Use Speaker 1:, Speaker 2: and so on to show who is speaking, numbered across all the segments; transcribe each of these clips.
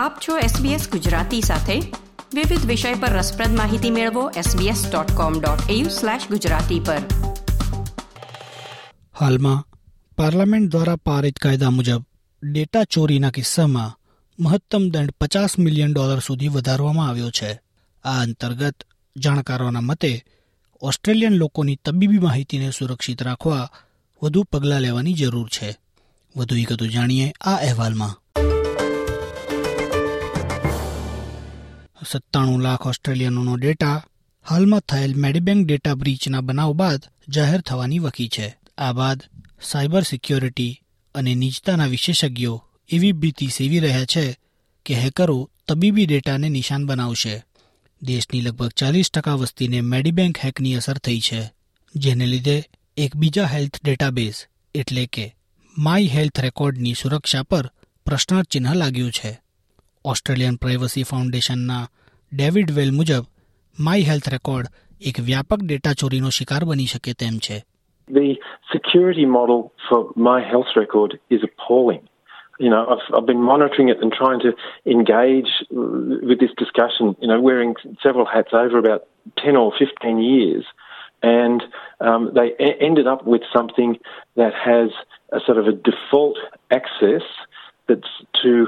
Speaker 1: આપ છો SBS ગુજરાતી સાથે. વિવિધ વિષય પર રસપ્રદ માહિતી મેળવો sbs.com.au/gujarati પર.
Speaker 2: હાલમાં પાર્લામેન્ટ દ્વારા પારિત કાયદા મુજબ ડેટા ચોરીના કિસ્સામાં મહત્તમ દંડ પચાસ મિલિયન ડોલર સુધી વધારવામાં આવ્યો છે. આ અંતર્ગત જાણકારોના મતે ઓસ્ટ્રેલિયન લોકોની તબીબી માહિતીને સુરક્ષિત રાખવા વધુ પગલાં લેવાની જરૂર છે. વધુ વિગતો જાણીએ આ અહેવાલમાં. સત્તાણું લાખ ઓસ્ટ્રેલિયનોનો ડેટા હાલમાં થયેલ મેડીબેન્ક ડેટા બ્રીચના બનાવ બાદ જાહેર થવાની વકી છે. આ બાદ સાયબર સિક્યોરિટી અને નીચતાના વિશેષજ્ઞો એવી ભીતિ સેવી રહ્યા છે કે હેકરો તબીબી ડેટાને નિશાન બનાવશે. દેશની લગભગ ચાલીસ ટકા વસ્તીને મેડીબેંક હેકની અસર થઈ છે, જેને લીધે એક બીજા હેલ્થ ડેટાબેઝ એટલે કે માય હેલ્થ રેકોર્ડની સુરક્ષા પર પ્રશ્નાર્થ લાગ્યું છે. ઓસ્ટ્રેલિયન પ્રાઇવસી ફાઉન્ડેશનના ડેવિડ વેલ મુજબ માય હેલ્થ રેકોર્ડ એક વ્યાપક ડેટા ચોરીનો શિકાર બની શકે તેમ છે
Speaker 3: The security model for my health record is appalling. You know, I've, I've been monitoring it and trying to engage with this discussion, you know, wearing several hats over about 10 or 15 years. And um, they e- ended up with something that has a sort of a default access that's to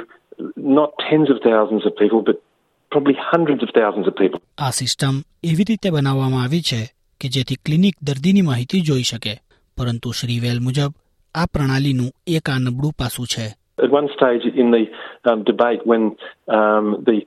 Speaker 3: not tens of thousands of people, but probably hundreds of thousands of people.
Speaker 2: આ system એવી રીતે બનાવવામાં આવી છે કે જેથી clinic દર્દીની માહિતી જોઈ શકે પરંતુ શ્રી વેલ મુજબ આ પ્રણાલીનું એક આ નબળું પાસું છે
Speaker 3: At one stage in the um, debate, when um, the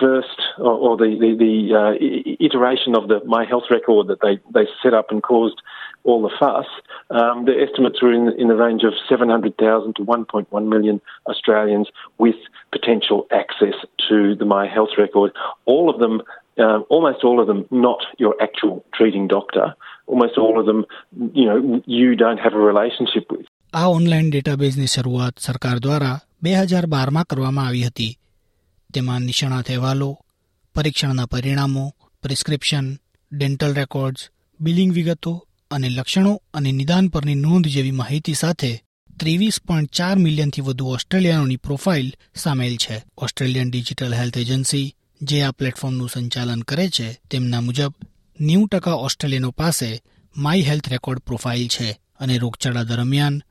Speaker 3: first or, or the the, the uh, iteration of the My Health record that they, they set up and caused all the fuss, um, the estimates were in, in the range of 700,000 to 1.1 million Australians with potential access to the My Health record. All of them, uh, almost all of them, not your actual treating doctor. Almost all of them, you know, you don't have a relationship with.
Speaker 2: આ online ડેટાબેઝની શરૂઆત સરકાર દ્વારા બે હજાર બારમાં કરવામાં આવી હતી તેમાં નિષ્ણાત અહેવાલો પરીક્ષણના પરિણામો પ્રિસ્ક્રિપ્શન ડેન્ટલ રેકોર્ડ્સ બિલિંગ વિગતો અને લક્ષણો અને નિદાન પરની નોંધ જેવી માહિતી સાથે ત્રેવીસ પોઈન્ટ ચાર મિલિયનથી વધુ ઓસ્ટ્રેલિયનોની પ્રોફાઇલ સામેલ છે. ઓસ્ટ્રેલિયન ડિજિટલ હેલ્થ એજન્સી જે આ પ્લેટફોર્મનું સંચાલન કરે છે, તેમના મુજબ નેવું ટકા ઓસ્ટ્રેલિયનો પાસે માય હેલ્થ રેકોર્ડ પ્રોફાઇલ છે અને રોગચાળા દરમિયાન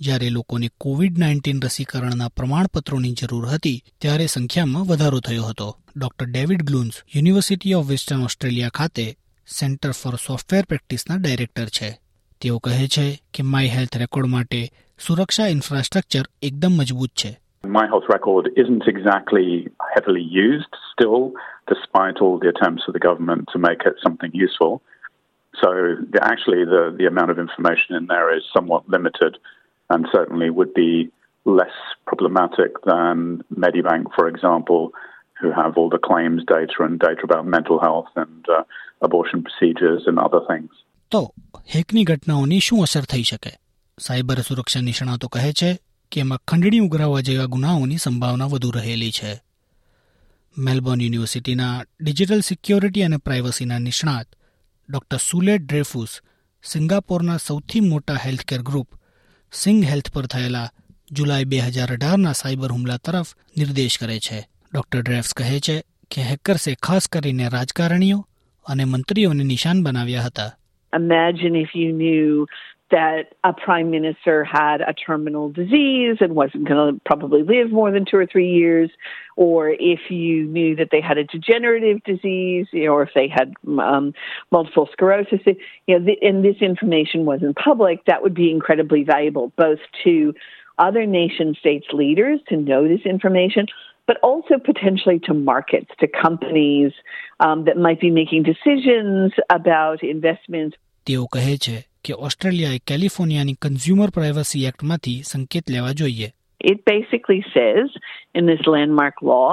Speaker 2: જ્યારે લોકોને કોવિડ નાઇન્ટીન રસીકરણના પ્રમાણપત્રોની જરૂર હતી, ત્યારે સંખ્યામાં વધારો થયો હતો. Doctor David Glance University of Western Australia ખાતે સેન્ટર ફોર સોફ્ટવેર પ્રેક્ટિસના ડાયરેક્ટર છે તેઓ કહે છે કે માય હેલ્થ રેકોર્ડ માટે સુરક્ષા ઇન્ફ્રાસ્ટ્રક્ચર એકદમ મજબૂત છે
Speaker 4: My health record isn't exactly heavily used still, despite all the attempts of the government to make it something useful. So the, actually, the, the amount of information in there is somewhat limited, and certainly would be less problematic than Medibank, for example, who have all the claims data and data about mental health and uh, abortion procedures and other things.
Speaker 2: તો હેકની ઘટનાઓની શું અસર થઈ શકે? Cyber સુરક્ષા નિષ્ણાતો કહે છે કે એમાં ખંડણી ઉઘરાવવા જેવા ગુનાઓની સંભાવના વધુ રહેલી છે. મેલબોર્ન યુનિવર્સિટીના ડિજિટલ સિક્યોરિટી અને પ્રાઇવસીના નિષ્ણાત ડોક્ટર સુલેટ ડ્રેફુસ સિંગાપોરના સૌથી મોટા હેલ્થકેર ગ્રુપ સિંગ હેલ્થ પર થયેલા જુલાઈ બે હજાર અઢારના સાયબર હુમલા તરફ નિર્દેશ કરે છે. ડોક્ટર ડ્રેફ્સ કહે છે કે હેકર્સે ખાસ કરીને રાજકારણીઓ અને મંત્રીઓને નિશાન બનાવ્યા હતા
Speaker 5: imagine if you knew that a prime minister had a terminal disease and wasn't going to probably live more than two or three years, or if you knew that they had a degenerative disease, you know, or if they had um, multiple sclerosis, you know, th- and this information wasn't public, that would be incredibly valuable both to other nation states leaders to know this information, but also potentially to markets, to companies um, that might be making decisions about investments.
Speaker 2: તેઓ કહે છે કે ઓસ્ટ્રેલિયાએ કેલિફોર્નિયાની consumer privacy એક્ટમાંથી સંકેત લેવા જોઈએ
Speaker 5: It basically says in this landmark law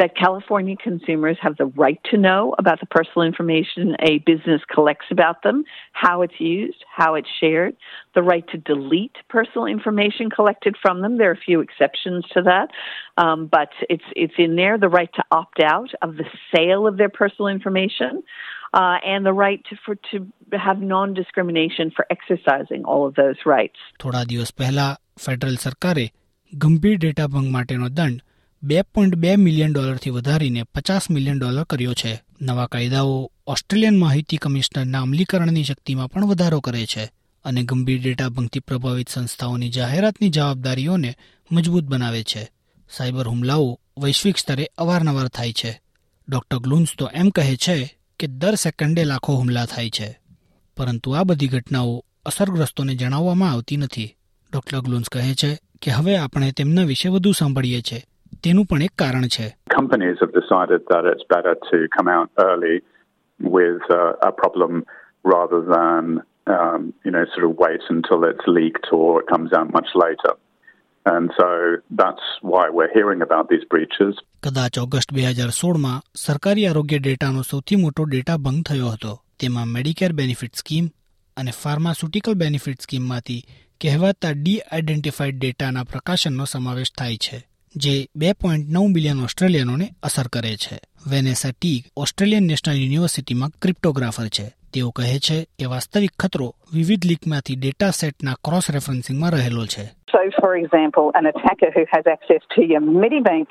Speaker 5: that California consumers have the right to know about the personal information a business collects about them, how it's used, how it's shared, the right to delete personal information collected from them. There are a few exceptions to that, um, but it's it's in there the right to opt out of the sale of their personal information. Uh, and the right to, for, to have non-discrimination for exercising all of those rights.
Speaker 2: થોડા દિવસ પહેલા federal સરકારે ગંભીર data ભંગ માટેનો દંડ બે point બે મિલિયન ડોલરથી વધારીને પચાસ મિલિયન ડોલર કર્યો છે. નવા કાયદાઓ ઓસ્ટ્રેલિયન માહિતી કમિશનરના અમલીકરણની શક્તિમાં પણ વધારો કરે છે અને ગંભીર ડેટા ભંગથી પ્રભાવિત સંસ્થાઓની જાહેરાતની જવાબદારીઓને મજબૂત બનાવે છે. સાયબર હુમલાઓ વૈશ્વિક સ્તરે અવારનવાર થાય છે. ડોક્ટર ગ્લુન્સ તો એમ કહે છે કે દર સેકન્ડે લાખો હુમલા થાય છે. પરંતુ આ બધી ઘટનાઓ અસરગ્રસ્તોને જણાવવામાં આવતી નથી. ડોક્ટર ગ્લુન્સ કહે છે કે હવે આપણે તેમના વિશે વધુ સાંભળીએ છીએ. તેનું પણ એક કારણ છે
Speaker 4: Companies have decided that it's better to come out early with uh, a problem rather than um, you know sort of wait until it's leaked or it comes out much later. And so that's why we're hearing about these breaches.
Speaker 2: કદાચ August બે હજાર સોળમાં સરકારી આરોગ્ય ડેટાનો સૌથી મોટો data ભંગ થયો હતો તેમાં મેડિકેર બેનિફિટ સ્કીમ અને ફાર્માસ્યુટિકલ બેનિફિટ સ્કીમમાંથી કહેવાતા ડી આઇડેન્ટિફાઈડ ડેટાના પ્રકાશનનો સમાવેશ થાય છે જે બે પોઈન્ટ નવ મિલિયન ઓસ્ટ્રેલિયનોને અસર કરે છે. વેનેસા ટીક ઓસ્ટ્રેલિયન નેશનલ યુનિવર્સિટીમાં ક્રિપ્ટોગ્રાફર છે. તેઓ કહે છે કે વાસ્તવિક ખતરો વિવિધ લીકમાંથી ડેટા સેટના ક્રોસ રેફરન્સિંગમાં રહેલો છે.
Speaker 6: So, for example, an attacker who has access to your Medibank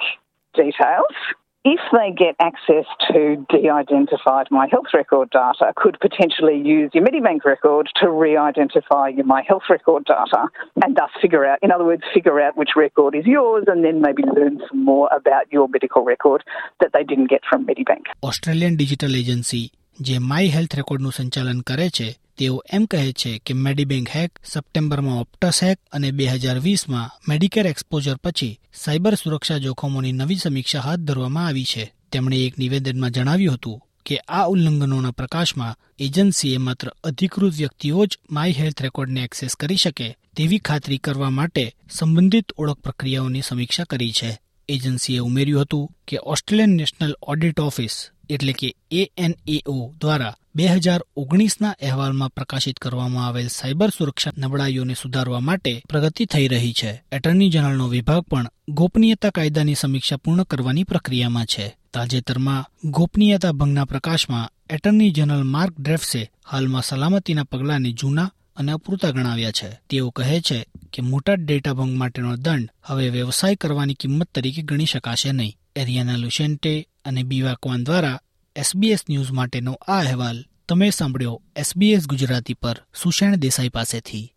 Speaker 6: details, if they get access to de identified My Health Record data, could potentially use your Medibank record to re identify your My Health Record data and thus figure out, in other words, figure out which record is yours and then maybe learn some more about your medical record that they didn't get from Medibank.
Speaker 2: Australian digital agency જે my health રેકોર્ડનું સંચાલન કરે છે તેઓ એમ કહે છે કે મેડીબેંક હેક સપ્ટેમ્બરમાં ઓપ્ટસ હેક અને બે હજાર વીસમાં મેડિકેર એક્સપોઝર પછી સાયબર સુરક્ષા જોખમોની નવી સમીક્ષા હાથ ધરવામાં આવી છે. તેમણે એક નિવેદનમાં જણાવ્યું હતું કે આ ઉલ્લંઘનોના પ્રકાશમાં એજન્સીએ માત્ર અધિકૃત વ્યક્તિઓ જ માય હેલ્થ રેકોર્ડને એક્સેસ કરી શકે તેવી ખાતરી કરવા માટે સંબંધિત ઓળખ પ્રક્રિયાઓની સમીક્ષા કરી છે. એજન્સીએ ઉમેર્યું હતું કે ઓસ્ટ્રેલિયન નેશનલ ઓડિટ ઓફિસ એટલે કે એએનએઓ દ્વારા બે હજાર ઓગણીસના અહેવાલમાં પ્રકાશિત કરવામાં આવેલ સાયબર સુરક્ષા નબળાઈઓને સુધારવા માટે પ્રગતિ થઈ રહી છે. એટર્ની જનરલનો વિભાગ પણ ગોપનીયતા કાયદાની સમીક્ષા પૂર્ણ કરવાની પ્રક્રિયામાં છે. તાજેતરમાં ગોપનીયતા ભંગના પ્રકાશમાં એટર્ની જનરલ માર્ક ડ્રેફ્સે હાલમાં સલામતીના પગલાંને જૂના અને અપૂરતા ગણાવ્યા છે. તેઓ કહે છે કે મોટા ડેટા ભંગ માટેનો દંડ હવે વ્યવસાય કરવાની કિંમત તરીકે ગણી શકાશે નહીં. એરિયાના લુશેન્ટે અને બીવા ક્વાન દ્વારા એસબીએસ ન્યૂઝ માટેનો આ અહેવાલ તમે સાંભળ્યો એસબીએસ ગુજરાતી પર સુષેણ દેસાઈ પાસેથી.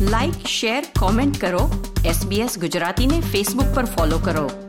Speaker 1: લાઇક શેર કોમેન્ટ કરો એસબીએસ ગુજરાતીને ફેસબુક પર ફોલો કરો.